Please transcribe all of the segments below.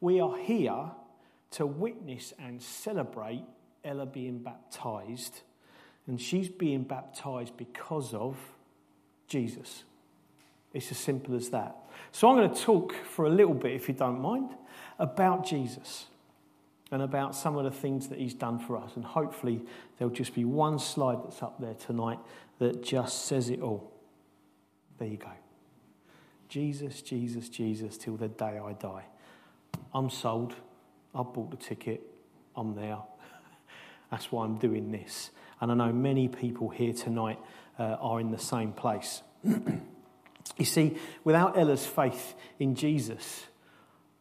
We are here to witness and celebrate Ella being baptized. And she's being baptized because of Jesus. It's as simple as that. So I'm going to talk for a little bit, if you don't mind, about Jesus and about some of the things that he's done for us. And hopefully, there'll just be one slide that's up there tonight that just says it all. There you go. Jesus, Jesus, Jesus, till the day I die. I'm sold. I've bought the ticket. I'm there. That's why I'm doing this. And I know many people here tonight uh, are in the same place. you see, without Ella's faith in Jesus,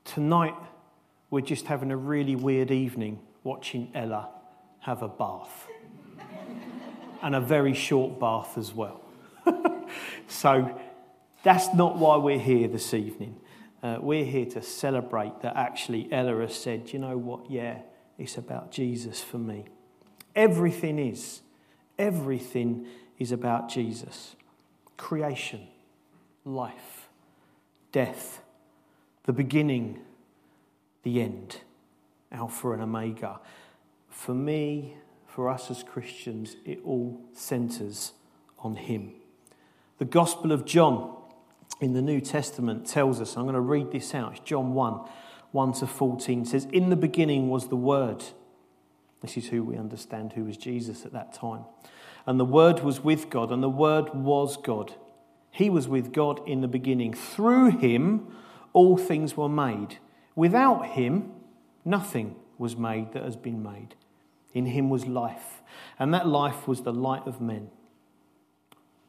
tonight we're just having a really weird evening watching Ella have a bath. and a very short bath as well. so that's not why we're here this evening. Uh, we're here to celebrate that actually Ella has said, you know what? Yeah, it's about Jesus for me. Everything is. Everything is about Jesus. Creation, life, death, the beginning, the end, Alpha and Omega. For me, for us as Christians, it all centers on Him. The Gospel of John in the New Testament tells us, I'm going to read this out, it's John 1 1 to 14 says, In the beginning was the Word this is who we understand who was Jesus at that time. And the Word was with God, and the Word was God. He was with God in the beginning. Through him, all things were made. Without him, nothing was made that has been made. In him was life, and that life was the light of men.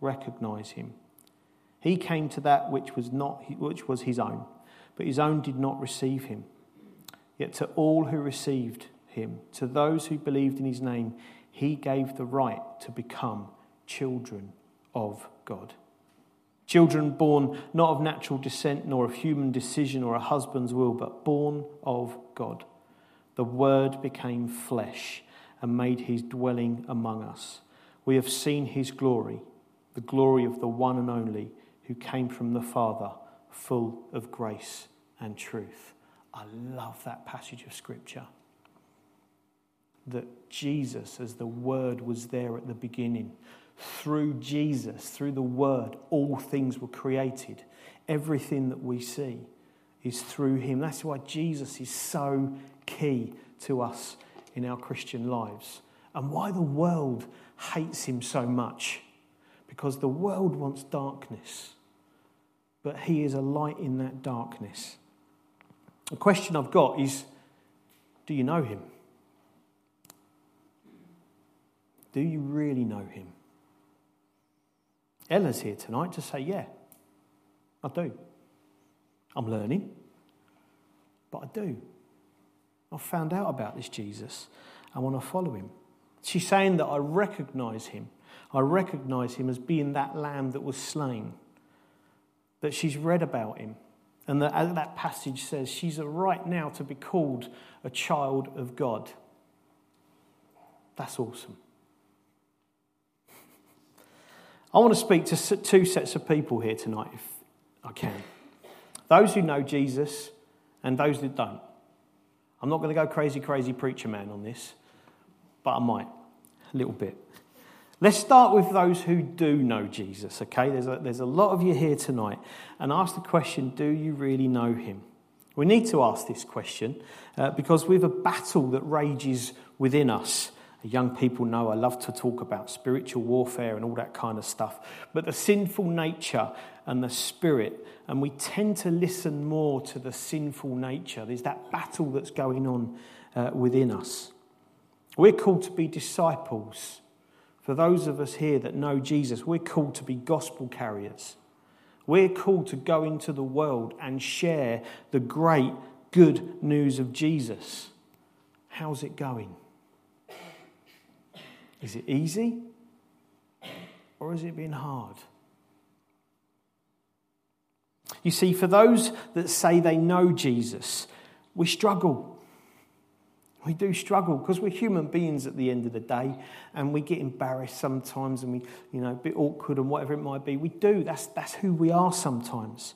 recognize him. He came to that which was not which was his own, but his own did not receive him. Yet to all who received him, to those who believed in his name, he gave the right to become children of God. Children born not of natural descent, nor of human decision or a husband's will, but born of God. The Word became flesh and made his dwelling among us. We have seen his glory, the glory of the one and only who came from the Father, full of grace and truth. I love that passage of Scripture. That Jesus, as the Word was there at the beginning, through Jesus, through the Word, all things were created. Everything that we see is through Him. That's why Jesus is so key to us in our Christian lives and why the world hates Him so much. Because the world wants darkness, but He is a light in that darkness. The question I've got is do you know him? Do you really know him? Ella's here tonight to say, yeah, I do. I'm learning, but I do. I've found out about this Jesus. I want to follow him. She's saying that I recognize him. I recognize him as being that lamb that was slain, that she's read about him. And that, that passage says, she's a right now to be called a child of God. That's awesome. I want to speak to two sets of people here tonight, if I can. Those who know Jesus and those that don't. I'm not going to go crazy, crazy preacher man on this, but I might, a little bit. Let's start with those who do know Jesus, okay? There's a, there's a lot of you here tonight. And ask the question do you really know him? We need to ask this question uh, because we have a battle that rages within us. Young people know I love to talk about spiritual warfare and all that kind of stuff. But the sinful nature and the spirit, and we tend to listen more to the sinful nature. There's that battle that's going on uh, within us. We're called to be disciples for those of us here that know Jesus, we're called to be gospel carriers. We're called to go into the world and share the great good news of Jesus. How's it going? Is it easy? Or has it been hard? You see, for those that say they know Jesus, we struggle. We do struggle because we're human beings at the end of the day and we get embarrassed sometimes and we, you know, a bit awkward and whatever it might be. We do. That's, that's who we are sometimes.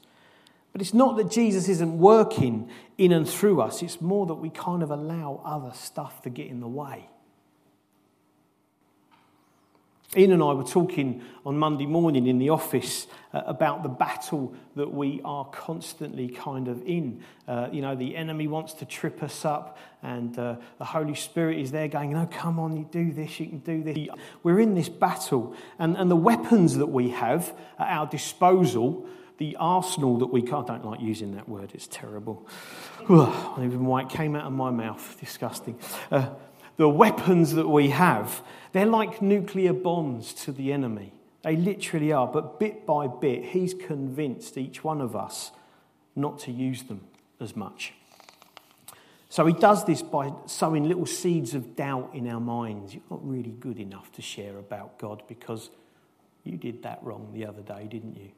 But it's not that Jesus isn't working in and through us, it's more that we kind of allow other stuff to get in the way. Ian and I were talking on Monday morning in the office uh, about the battle that we are constantly kind of in. Uh, you know, the enemy wants to trip us up, and uh, the Holy Spirit is there going, No, come on, you do this, you can do this. We're in this battle, and, and the weapons that we have at our disposal, the arsenal that we can't, I don't like using that word, it's terrible. even why it came out of my mouth, disgusting. The weapons that we have, they're like nuclear bombs to the enemy. They literally are. But bit by bit, he's convinced each one of us not to use them as much. So he does this by sowing little seeds of doubt in our minds. You're not really good enough to share about God because you did that wrong the other day, didn't you?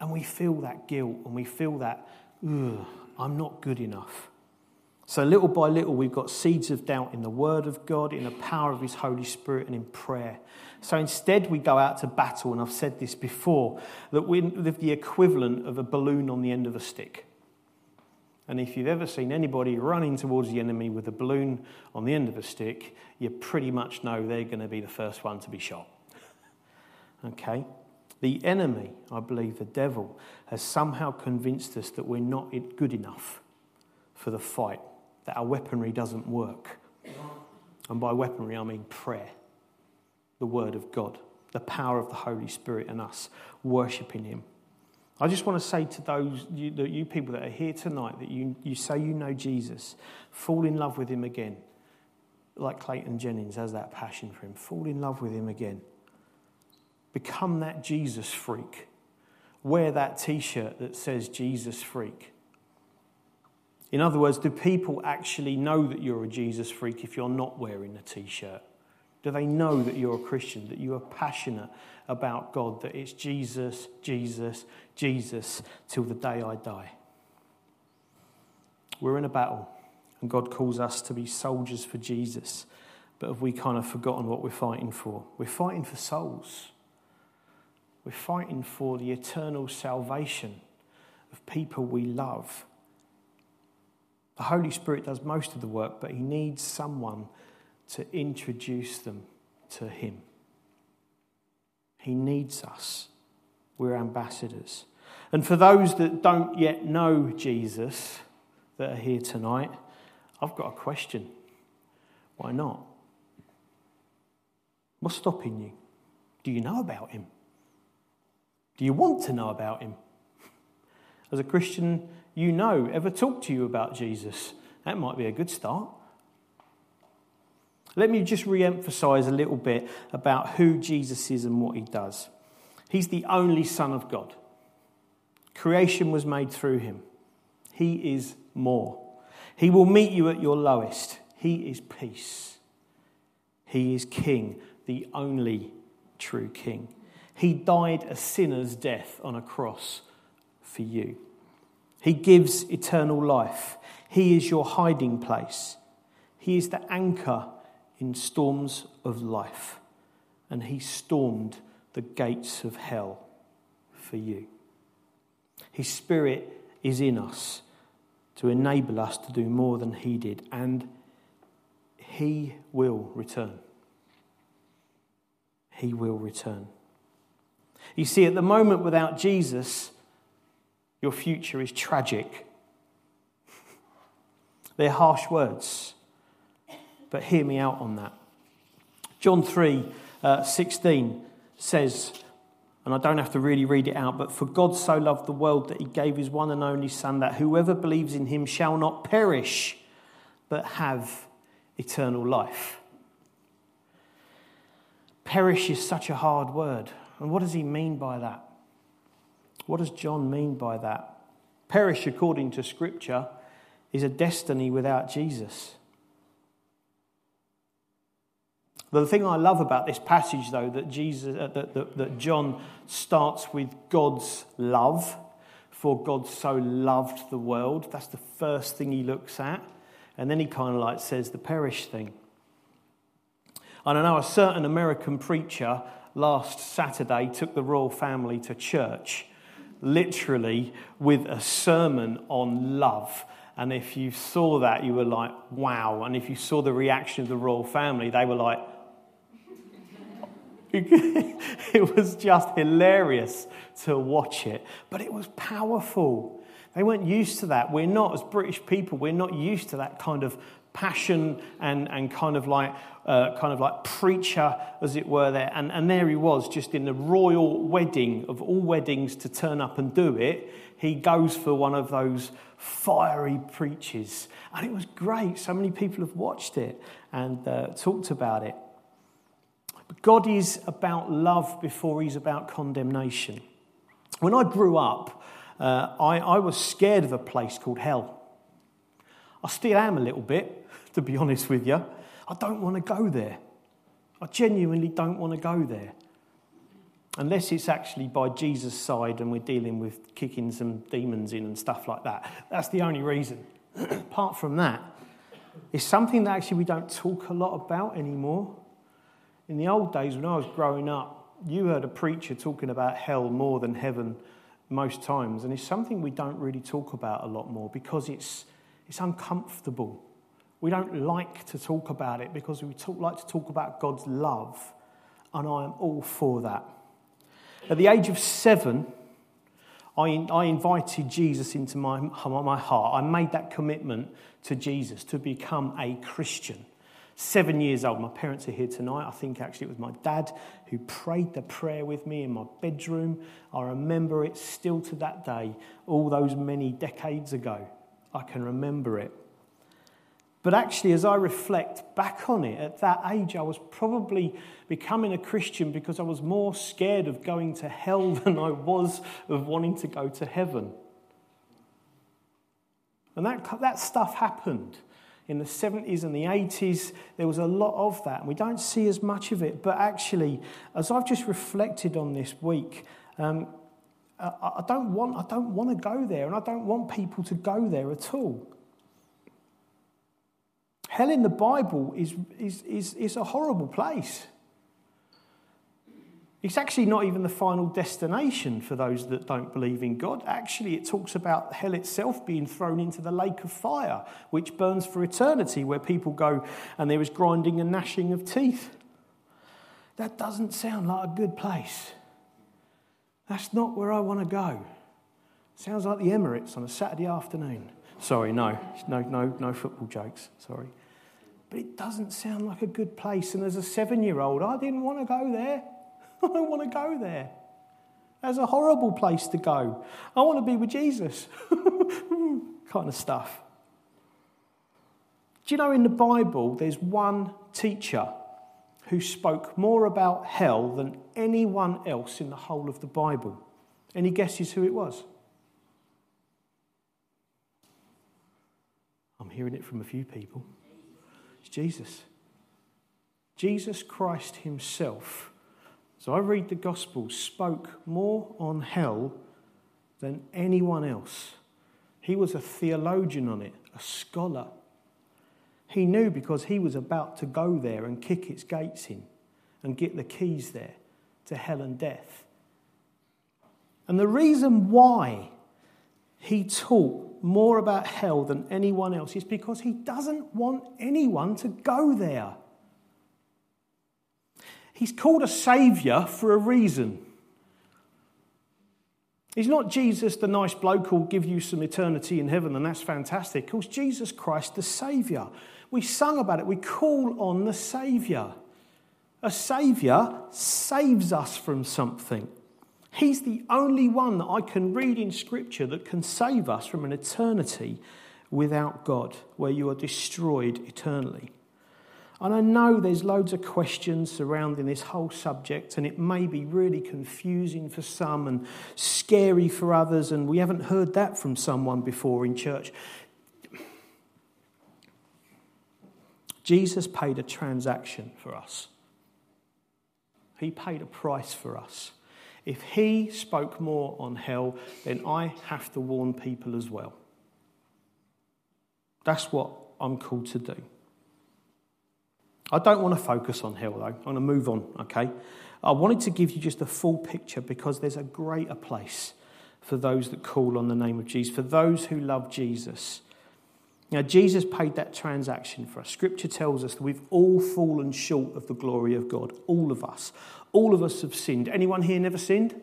And we feel that guilt and we feel that, I'm not good enough. So, little by little, we've got seeds of doubt in the Word of God, in the power of His Holy Spirit, and in prayer. So, instead, we go out to battle, and I've said this before, that we live the equivalent of a balloon on the end of a stick. And if you've ever seen anybody running towards the enemy with a balloon on the end of a stick, you pretty much know they're going to be the first one to be shot. Okay? The enemy, I believe the devil, has somehow convinced us that we're not good enough for the fight that our weaponry doesn't work. And by weaponry, I mean prayer, the Word of God, the power of the Holy Spirit in us, worshipping Him. I just want to say to those, you, you people that are here tonight, that you, you say you know Jesus, fall in love with Him again. Like Clayton Jennings has that passion for Him. Fall in love with Him again. Become that Jesus freak. Wear that t shirt that says Jesus freak. In other words, do people actually know that you're a Jesus freak if you're not wearing a t shirt? Do they know that you're a Christian, that you are passionate about God, that it's Jesus, Jesus, Jesus till the day I die? We're in a battle, and God calls us to be soldiers for Jesus. But have we kind of forgotten what we're fighting for? We're fighting for souls. We're fighting for the eternal salvation of people we love the Holy Spirit does most of the work, but He needs someone to introduce them to Him. He needs us. We're ambassadors. And for those that don't yet know Jesus that are here tonight, I've got a question. Why not? What's stopping you? Do you know about Him? Do you want to know about Him? As a Christian, you know ever talk to you about Jesus. That might be a good start. Let me just re emphasize a little bit about who Jesus is and what he does. He's the only Son of God. Creation was made through him. He is more. He will meet you at your lowest. He is peace. He is King, the only true King. He died a sinner's death on a cross for you. He gives eternal life. He is your hiding place. He is the anchor in storms of life. And He stormed the gates of hell for you. His Spirit is in us to enable us to do more than He did. And He will return. He will return. You see, at the moment without Jesus, your future is tragic. They're harsh words, but hear me out on that. John 3 uh, 16 says, and I don't have to really read it out, but for God so loved the world that he gave his one and only Son, that whoever believes in him shall not perish, but have eternal life. Perish is such a hard word. And what does he mean by that? What does John mean by that? Perish, according to Scripture, is a destiny without Jesus. The thing I love about this passage, though, that, Jesus, uh, that, that, that John starts with God's love, for God so loved the world. That's the first thing he looks at. And then he kind of like says the perish thing. And I know a certain American preacher last Saturday took the royal family to church, literally with a sermon on love. And if you saw that, you were like, wow. And if you saw the reaction of the royal family, they were like, it was just hilarious to watch it, but it was powerful. They weren't used to that. We're not, as British people, we're not used to that kind of passion and, and kind of like uh, kind of like preacher, as it were, there. And, and there he was, just in the royal wedding of all weddings to turn up and do it. He goes for one of those fiery preaches. And it was great. So many people have watched it and uh, talked about it. But God is about love before he's about condemnation. When I grew up, uh, I, I was scared of a place called hell. I still am a little bit, to be honest with you. I don't want to go there. I genuinely don't want to go there. Unless it's actually by Jesus' side and we're dealing with kicking some demons in and stuff like that. That's the only reason. Apart from that, it's something that actually we don't talk a lot about anymore. In the old days, when I was growing up, you heard a preacher talking about hell more than heaven most times. And it's something we don't really talk about a lot more because it's, it's uncomfortable. We don't like to talk about it because we talk, like to talk about God's love. And I am all for that. At the age of seven, I, I invited Jesus into my, my heart. I made that commitment to Jesus to become a Christian seven years old. My parents are here tonight. I think actually it was my dad who prayed the prayer with me in my bedroom. I remember it still to that day, all those many decades ago. I can remember it. But actually, as I reflect back on it, at that age, I was probably becoming a Christian because I was more scared of going to hell than I was of wanting to go to heaven. And that, that stuff happened in the 70s and the 80s, there was a lot of that. and We don't see as much of it. But actually, as I've just reflected on this week, um, I, I, don't want, I don't want to go there, and I don't want people to go there at all. Hell in the Bible is, is, is, is a horrible place. It's actually not even the final destination for those that don't believe in God. Actually, it talks about hell itself being thrown into the lake of fire, which burns for eternity, where people go and there is grinding and gnashing of teeth. That doesn't sound like a good place. That's not where I want to go. Sounds like the Emirates on a Saturday afternoon. Sorry, no, no, no, no football jokes. Sorry. But it doesn't sound like a good place. And as a seven year old, I didn't want to go there. I don't want to go there. That's a horrible place to go. I want to be with Jesus. kind of stuff. Do you know in the Bible there's one teacher who spoke more about hell than anyone else in the whole of the Bible? Any guesses who it was? I'm hearing it from a few people. Jesus. Jesus Christ Himself so I read the Gospel, spoke more on hell than anyone else. He was a theologian on it, a scholar. He knew because he was about to go there and kick its gates in and get the keys there to hell and death. And the reason why he taught more about hell than anyone else is because he doesn't want anyone to go there. He's called a saviour for a reason. He's not Jesus, the nice bloke who'll give you some eternity in heaven, and that's fantastic. He calls Jesus Christ the Saviour. We sung about it. We call on the Saviour. A Saviour saves us from something. He's the only one that I can read in Scripture that can save us from an eternity without God, where you are destroyed eternally. And I know there's loads of questions surrounding this whole subject, and it may be really confusing for some and scary for others, and we haven't heard that from someone before in church. Jesus paid a transaction for us. He paid a price for us. If he spoke more on hell, then I have to warn people as well. That's what I'm called to do. I don't want to focus on hell, though. I'm going to move on, okay? I wanted to give you just a full picture because there's a greater place for those that call on the name of Jesus, for those who love Jesus. Now, Jesus paid that transaction for us. Scripture tells us that we've all fallen short of the glory of God. All of us. All of us have sinned. Anyone here never sinned?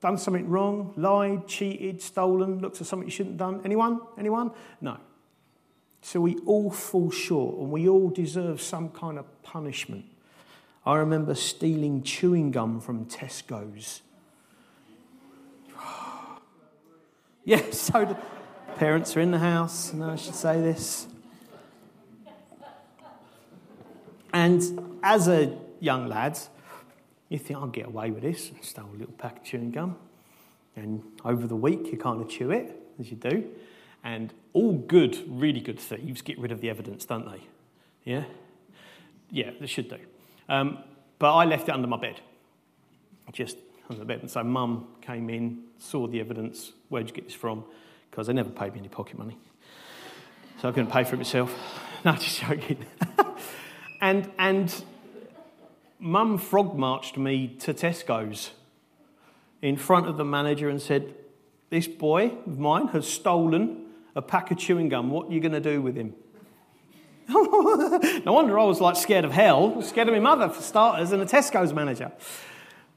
Done something wrong? Lied, cheated, stolen, looked at something you shouldn't have done? Anyone? Anyone? No. So we all fall short and we all deserve some kind of punishment. I remember stealing chewing gum from Tesco's. yeah, so parents are in the house, and I should say this. And as a young lad, you think, I'll get away with this. And stole a little pack of chewing gum. And over the week, you kind of chew it, as you do. And all good, really good thieves get rid of the evidence, don't they? Yeah? Yeah, they should do. Um, but I left it under my bed, just under the bed. And so mum came in, saw the evidence. Where'd you get this from? Because they never paid me any pocket money. So I couldn't pay for it myself. No, just joking. and, and mum frog marched me to Tesco's in front of the manager and said, This boy of mine has stolen a pack of chewing gum. What are you going to do with him? no wonder I was like scared of hell, scared of my mother for starters, and a Tesco's manager.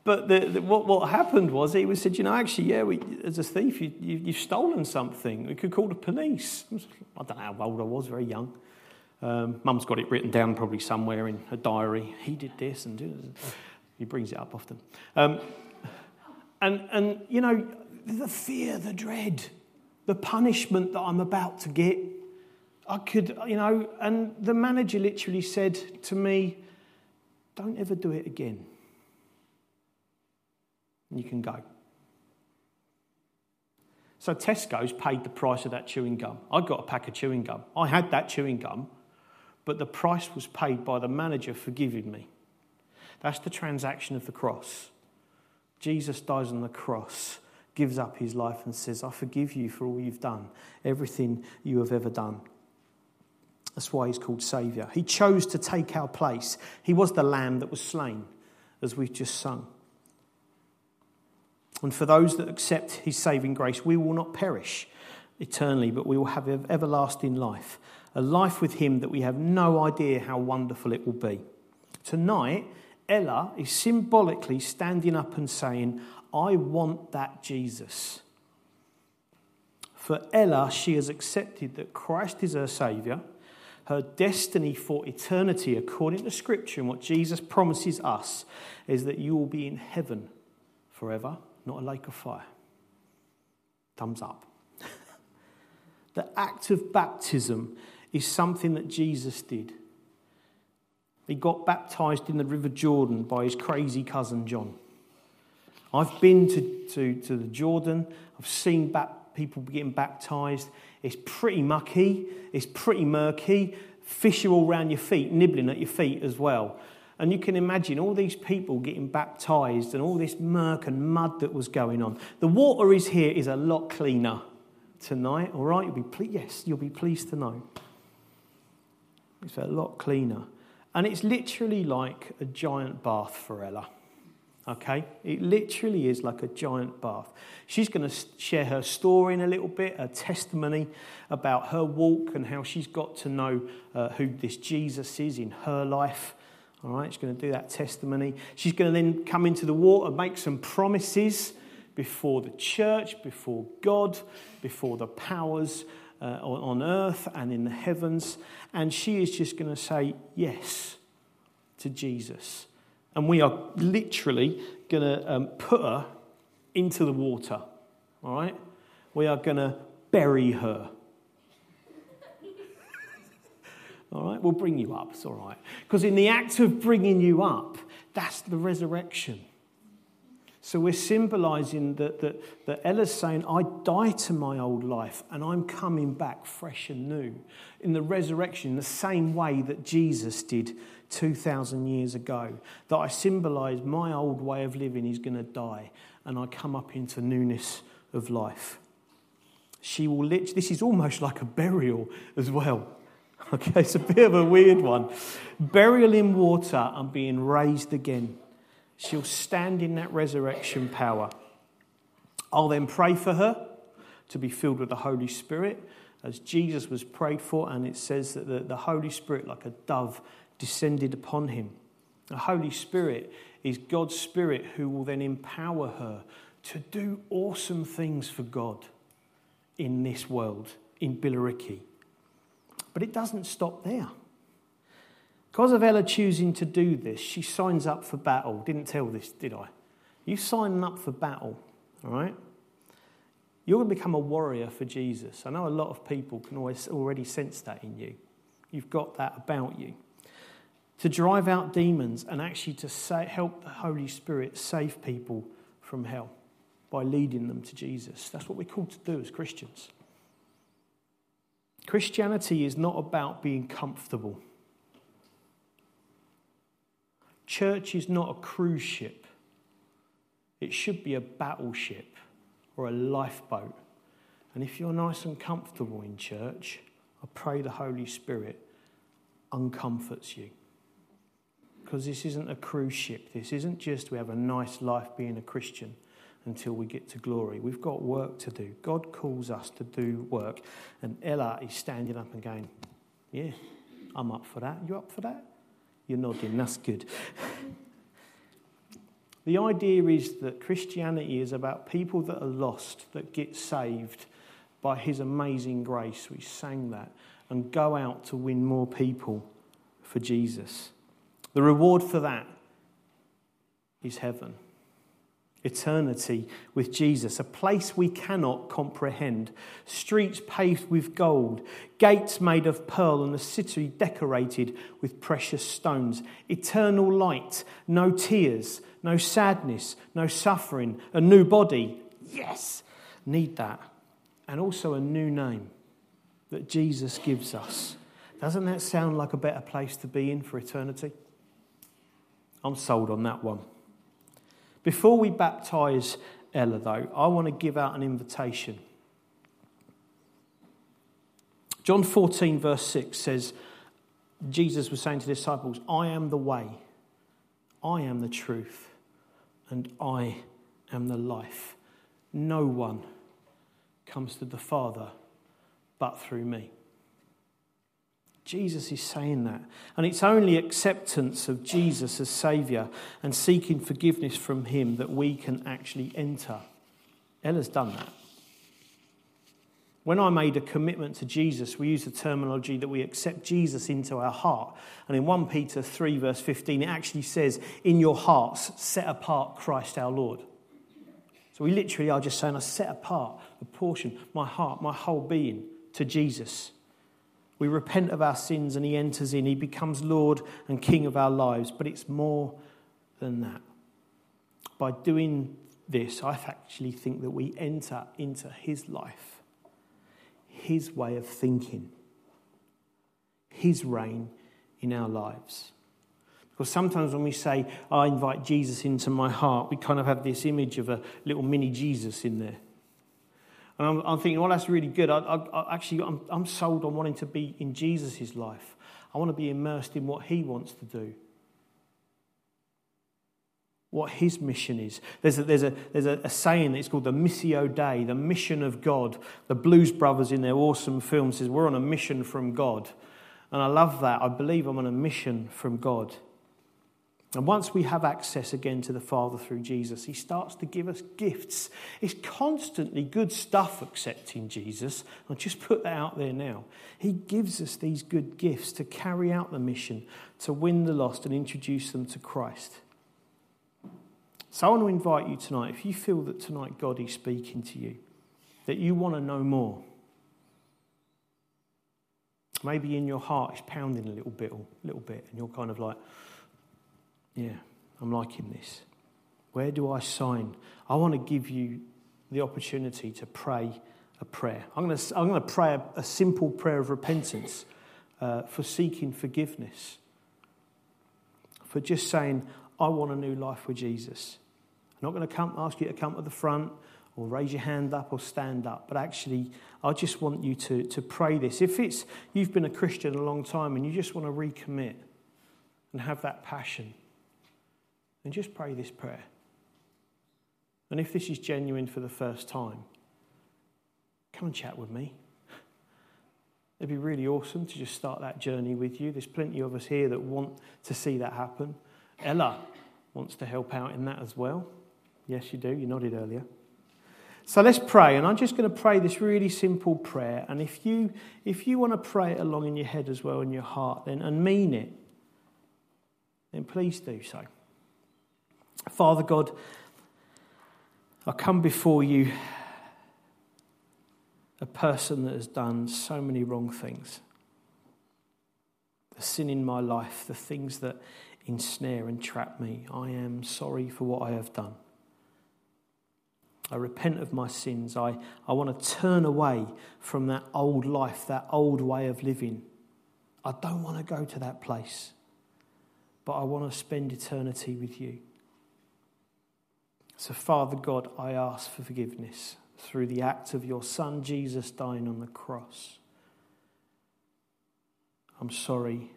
But the, the, what, what happened was he was said, you know, actually, yeah, we, as a thief, you, you, you've stolen something. We could call the police. I don't know how old I was, very young. Um, Mum's got it written down probably somewhere in a diary. He did this and did he brings it up often. Um, and, and, you know, the fear, the dread the punishment that I'm about to get. I could, you know, and the manager literally said to me, Don't ever do it again. And you can go. So Tesco's paid the price of that chewing gum. I got a pack of chewing gum. I had that chewing gum, but the price was paid by the manager forgiving me. That's the transaction of the cross. Jesus dies on the cross gives up his life and says, I forgive you for all you've done, everything you have ever done. That's why he's called Saviour. He chose to take our place. He was the lamb that was slain, as we've just sung. And for those that accept his saving grace, we will not perish eternally, but we will have everlasting life. A life with him that we have no idea how wonderful it will be. Tonight, Ella is symbolically standing up and saying, I want that Jesus. For Ella, she has accepted that Christ is her Saviour. Her destiny for eternity, according to Scripture and what Jesus promises us, is that you will be in heaven forever, not a lake of fire. Thumbs up. the act of baptism is something that Jesus did. He got baptized in the River Jordan by his crazy cousin John. I've been to, to, to the Jordan, I've seen people getting baptized. It's pretty mucky, it's pretty murky. Fish are all around your feet, nibbling at your feet as well. And you can imagine all these people getting baptized and all this murk and mud that was going on. The water is here is a lot cleaner tonight, all right? You'll be ple- yes, you'll be pleased to know. It's a lot cleaner. And it's literally like a giant bath for Ella. Okay? It literally is like a giant bath. She's going to share her story in a little bit, her testimony about her walk and how she's got to know uh, who this Jesus is in her life. All right? She's going to do that testimony. She's going to then come into the water, make some promises before the church, before God, before the powers uh, on earth and in the heavens. And she is just going to say yes to Jesus and we are literally going to um, put her into the water. All right? We are going to bury her. All right? We'll bring you up. It's all right. Because in the act of bringing you up, that's the resurrection. So we're symbolizing that, that, that Ella's saying, I die to my old life and I'm coming back fresh and new in the resurrection, the same way that Jesus did 2,000 years ago. That I symbolize my old way of living is going to die and I come up into newness of life. She will literally, this is almost like a burial as well. Okay, it's a bit of a weird one. Burial in water and being raised again. She'll stand in that resurrection power. I'll then pray for her to be filled with the Holy Spirit, as Jesus was prayed for, and it says that the, the Holy Spirit, like a dove, descended upon him. The Holy Spirit is God's Spirit who will then empower her to do awesome things for God in this world, in Billericay. But it doesn't stop there. Because of Ella choosing to do this, she signs up for battle. Didn't tell this, did I? You signing up for battle, all right? You're going to become a warrior for Jesus. I know a lot of people can always already sense that in you. You've got that about you. To drive out demons and actually to say, help the Holy Spirit save people from hell by leading them to Jesus. That's what we're called to do as Christians. Christianity is not about being comfortable. Church is not a cruise ship, it should be a battleship or a lifeboat. And if you're nice and comfortable in church, I pray the Holy Spirit uncomforts you. Because this isn't a cruise ship. This isn't just we have a nice life being a Christian until we get to glory. We've got work to do. God calls us to do work. And Ella is standing up and going, Yeah, I'm up for that. You up for that? You're nodding. That's good. the idea is that Christianity is about people that are lost, that get saved by His amazing grace. We sang that. And go out to win more people for Jesus. The reward for that is heaven eternity with Jesus, a place we cannot comprehend, streets paved with gold, gates made of pearl, and a city decorated with precious stones, eternal light, no tears, no sadness, no suffering, a new body. Yes, need that. And also a new name that Jesus gives us. Doesn't that sound like a better place to be in for eternity? I'm sold on that one. Before we baptize Ella, though, I want to give out an invitation. John 14, verse 6 says, Jesus was saying to the disciples, I am the way, I am the truth, and I am the life. No one comes to the Father but through me. Jesus is saying that. And it's only acceptance of Jesus as Saviour and seeking forgiveness from Him that we can actually enter. Ella's done that. When I made a commitment to Jesus, we use the terminology that we accept Jesus into our heart. And in 1 Peter 3, verse 15, it actually says, In your hearts, set apart Christ our Lord. So we literally are just saying, I set apart a portion, my heart, my whole being to Jesus. We repent of our sins and He enters in. He becomes Lord and King of our lives. But it's more than that. By doing this, I actually think that we enter into His life, His way of thinking, His reign in our lives. Because sometimes when we say, I invite Jesus into my heart, we kind of have this image of a little mini Jesus in there. And I'm, I'm thinking, well, that's really good. I, I, I actually, I'm, I'm sold on wanting to be in Jesus' life. I want to be immersed in what he wants to do what his mission is. There's a, there's a, there's a, a saying that's called the Missio Dei, the mission of God. The Blues Brothers, in their awesome film, says, We're on a mission from God. And I love that. I believe I'm on a mission from God. And once we have access again to the Father through Jesus, He starts to give us gifts. It's constantly good stuff accepting Jesus. I'll just put that out there now. He gives us these good gifts to carry out the mission, to win the lost and introduce them to Christ. So I want to invite you tonight, if you feel that tonight God is speaking to you, that you want to know more. Maybe in your heart it's pounding a little bit, a little bit, and you're kind of like, yeah, I'm liking this. Where do I sign? I want to give you the opportunity to pray a prayer. I'm going to, I'm going to pray a, a simple prayer of repentance uh, for seeking forgiveness, for just saying, I want a new life with Jesus. I'm not going to come, ask you to come to the front or raise your hand up or stand up, but actually, I just want you to, to pray this. If it's you've been a Christian a long time and you just want to recommit and have that passion, then just pray this prayer. And if this is genuine for the first time, come and chat with me. It'd be really awesome to just start that journey with you. There's plenty of us here that want to see that happen. Ella wants to help out in that as well. Yes, you do. You nodded earlier. So let's pray, and I'm just going to pray this really simple prayer. And if you if you want to pray it along in your head as well in your heart, then and mean it, then please do so. Father God, I come before you a person that has done so many wrong things. The sin in my life, the things that ensnare and trap me. I am sorry for what I have done. I repent of my sins. I, I want to turn away from that old life, that old way of living. I don't want to go to that place, but I want to spend eternity with you. So, Father God, I ask for forgiveness through the act of your Son Jesus dying on the cross. I'm sorry,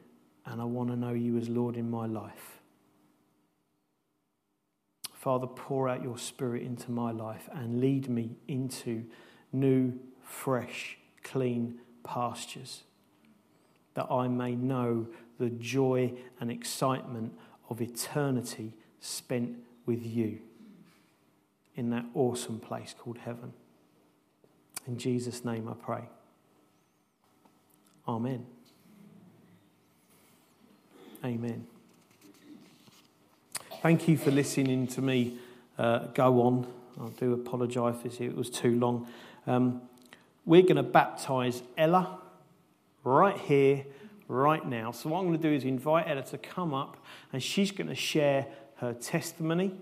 and I want to know you as Lord in my life. Father, pour out your Spirit into my life and lead me into new, fresh, clean pastures, that I may know the joy and excitement of eternity spent with you in that awesome place called heaven. In Jesus' name I pray. Amen. Amen. Thank you for listening to me uh, go on. I do apologise if it was too long. Um, we're going to baptise Ella right here, right now. So, what I'm going to do is invite Ella to come up and she's going to share her testimony.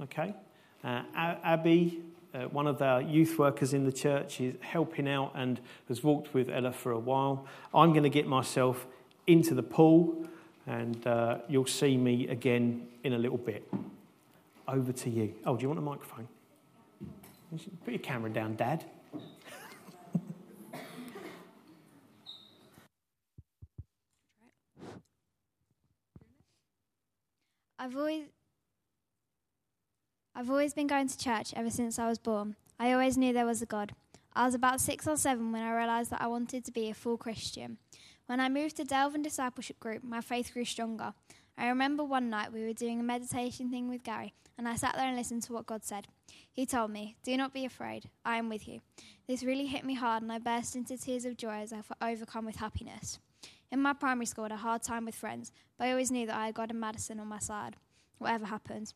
Okay? Uh, Abby, uh, one of our youth workers in the church, is helping out and has walked with Ella for a while. I'm going to get myself into the pool and uh, you'll see me again in a little bit. Over to you. Oh, do you want a microphone? Put your camera down, Dad. I've always I've always been going to church ever since I was born. I always knew there was a God. I was about six or seven when I realised that I wanted to be a full Christian. When I moved to Delvin Discipleship Group, my faith grew stronger. I remember one night we were doing a meditation thing with Gary, and I sat there and listened to what God said. He told me, Do not be afraid, I am with you. This really hit me hard, and I burst into tears of joy as I felt overcome with happiness. In my primary school, I had a hard time with friends, but I always knew that I had God and Madison on my side, whatever happened.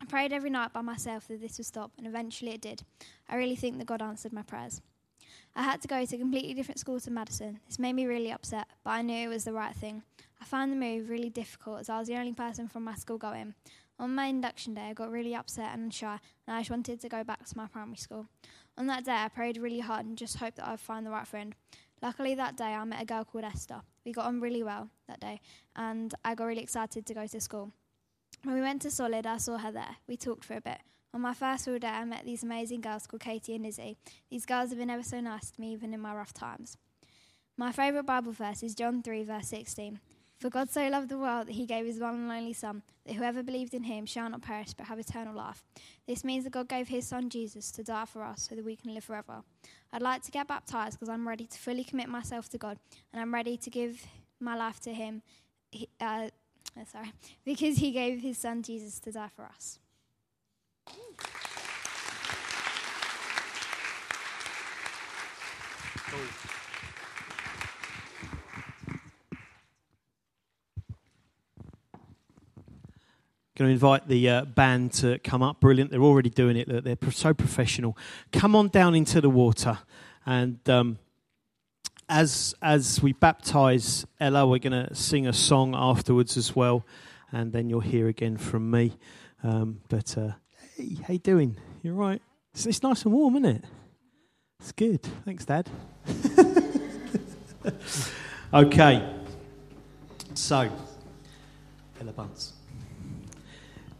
I prayed every night by myself that this would stop, and eventually it did. I really think that God answered my prayers. I had to go to a completely different school to Madison. This made me really upset, but I knew it was the right thing. I found the move really difficult as I was the only person from my school going. On my induction day, I got really upset and shy, and I just wanted to go back to my primary school. On that day, I prayed really hard and just hoped that I'd find the right friend. Luckily, that day, I met a girl called Esther. We got on really well that day, and I got really excited to go to school. When we went to Solid, I saw her there. We talked for a bit. On my first full day, I met these amazing girls called Katie and Izzy. These girls have been ever so nice to me, even in my rough times. My favourite Bible verse is John 3, verse 16. For God so loved the world that he gave his one and only Son, that whoever believed in him shall not perish but have eternal life. This means that God gave his Son Jesus to die for us so that we can live forever. I'd like to get baptized because I'm ready to fully commit myself to God and I'm ready to give my life to him. Uh, sorry, because he gave his Son Jesus to die for us. Going to invite the uh, band to come up. Brilliant. They're already doing it. They're so professional. Come on down into the water. And um, as, as we baptize Ella, we're going to sing a song afterwards as well. And then you'll hear again from me. Um, but uh, hey, how you doing? You all right? It's, it's nice and warm, isn't it? It's good. Thanks, Dad. okay. So, Ella Bunce.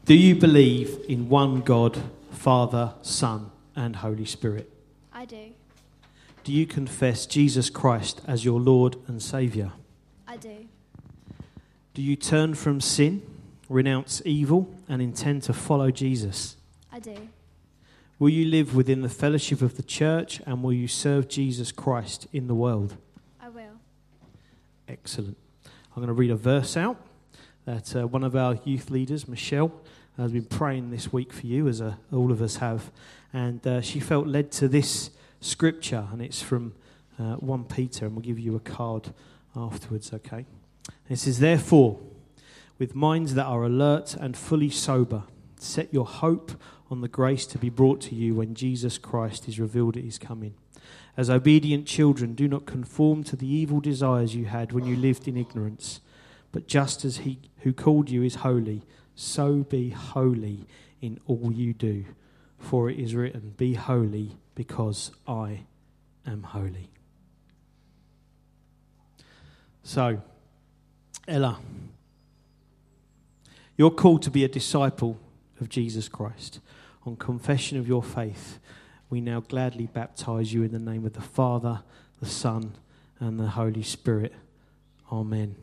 Do you believe in one God, Father, Son, and Holy Spirit? I do. Do you confess Jesus Christ as your Lord and Saviour? I do. Do you turn from sin, renounce evil, and intend to follow Jesus? I do. Will you live within the fellowship of the church and will you serve Jesus Christ in the world? I will. Excellent. I'm going to read a verse out that uh, one of our youth leaders, Michelle, has been praying this week for you, as uh, all of us have. And uh, she felt led to this scripture, and it's from uh, 1 Peter, and we'll give you a card afterwards, okay? It says, Therefore, with minds that are alert and fully sober, set your hope on the grace to be brought to you when Jesus Christ is revealed at his coming. As obedient children, do not conform to the evil desires you had when you lived in ignorance, but just as he who called you is holy, so be holy in all you do. For it is written, Be holy, because I am holy. So, Ella, you're called to be a disciple of Jesus Christ. On confession of your faith, we now gladly baptize you in the name of the Father, the Son, and the Holy Spirit. Amen.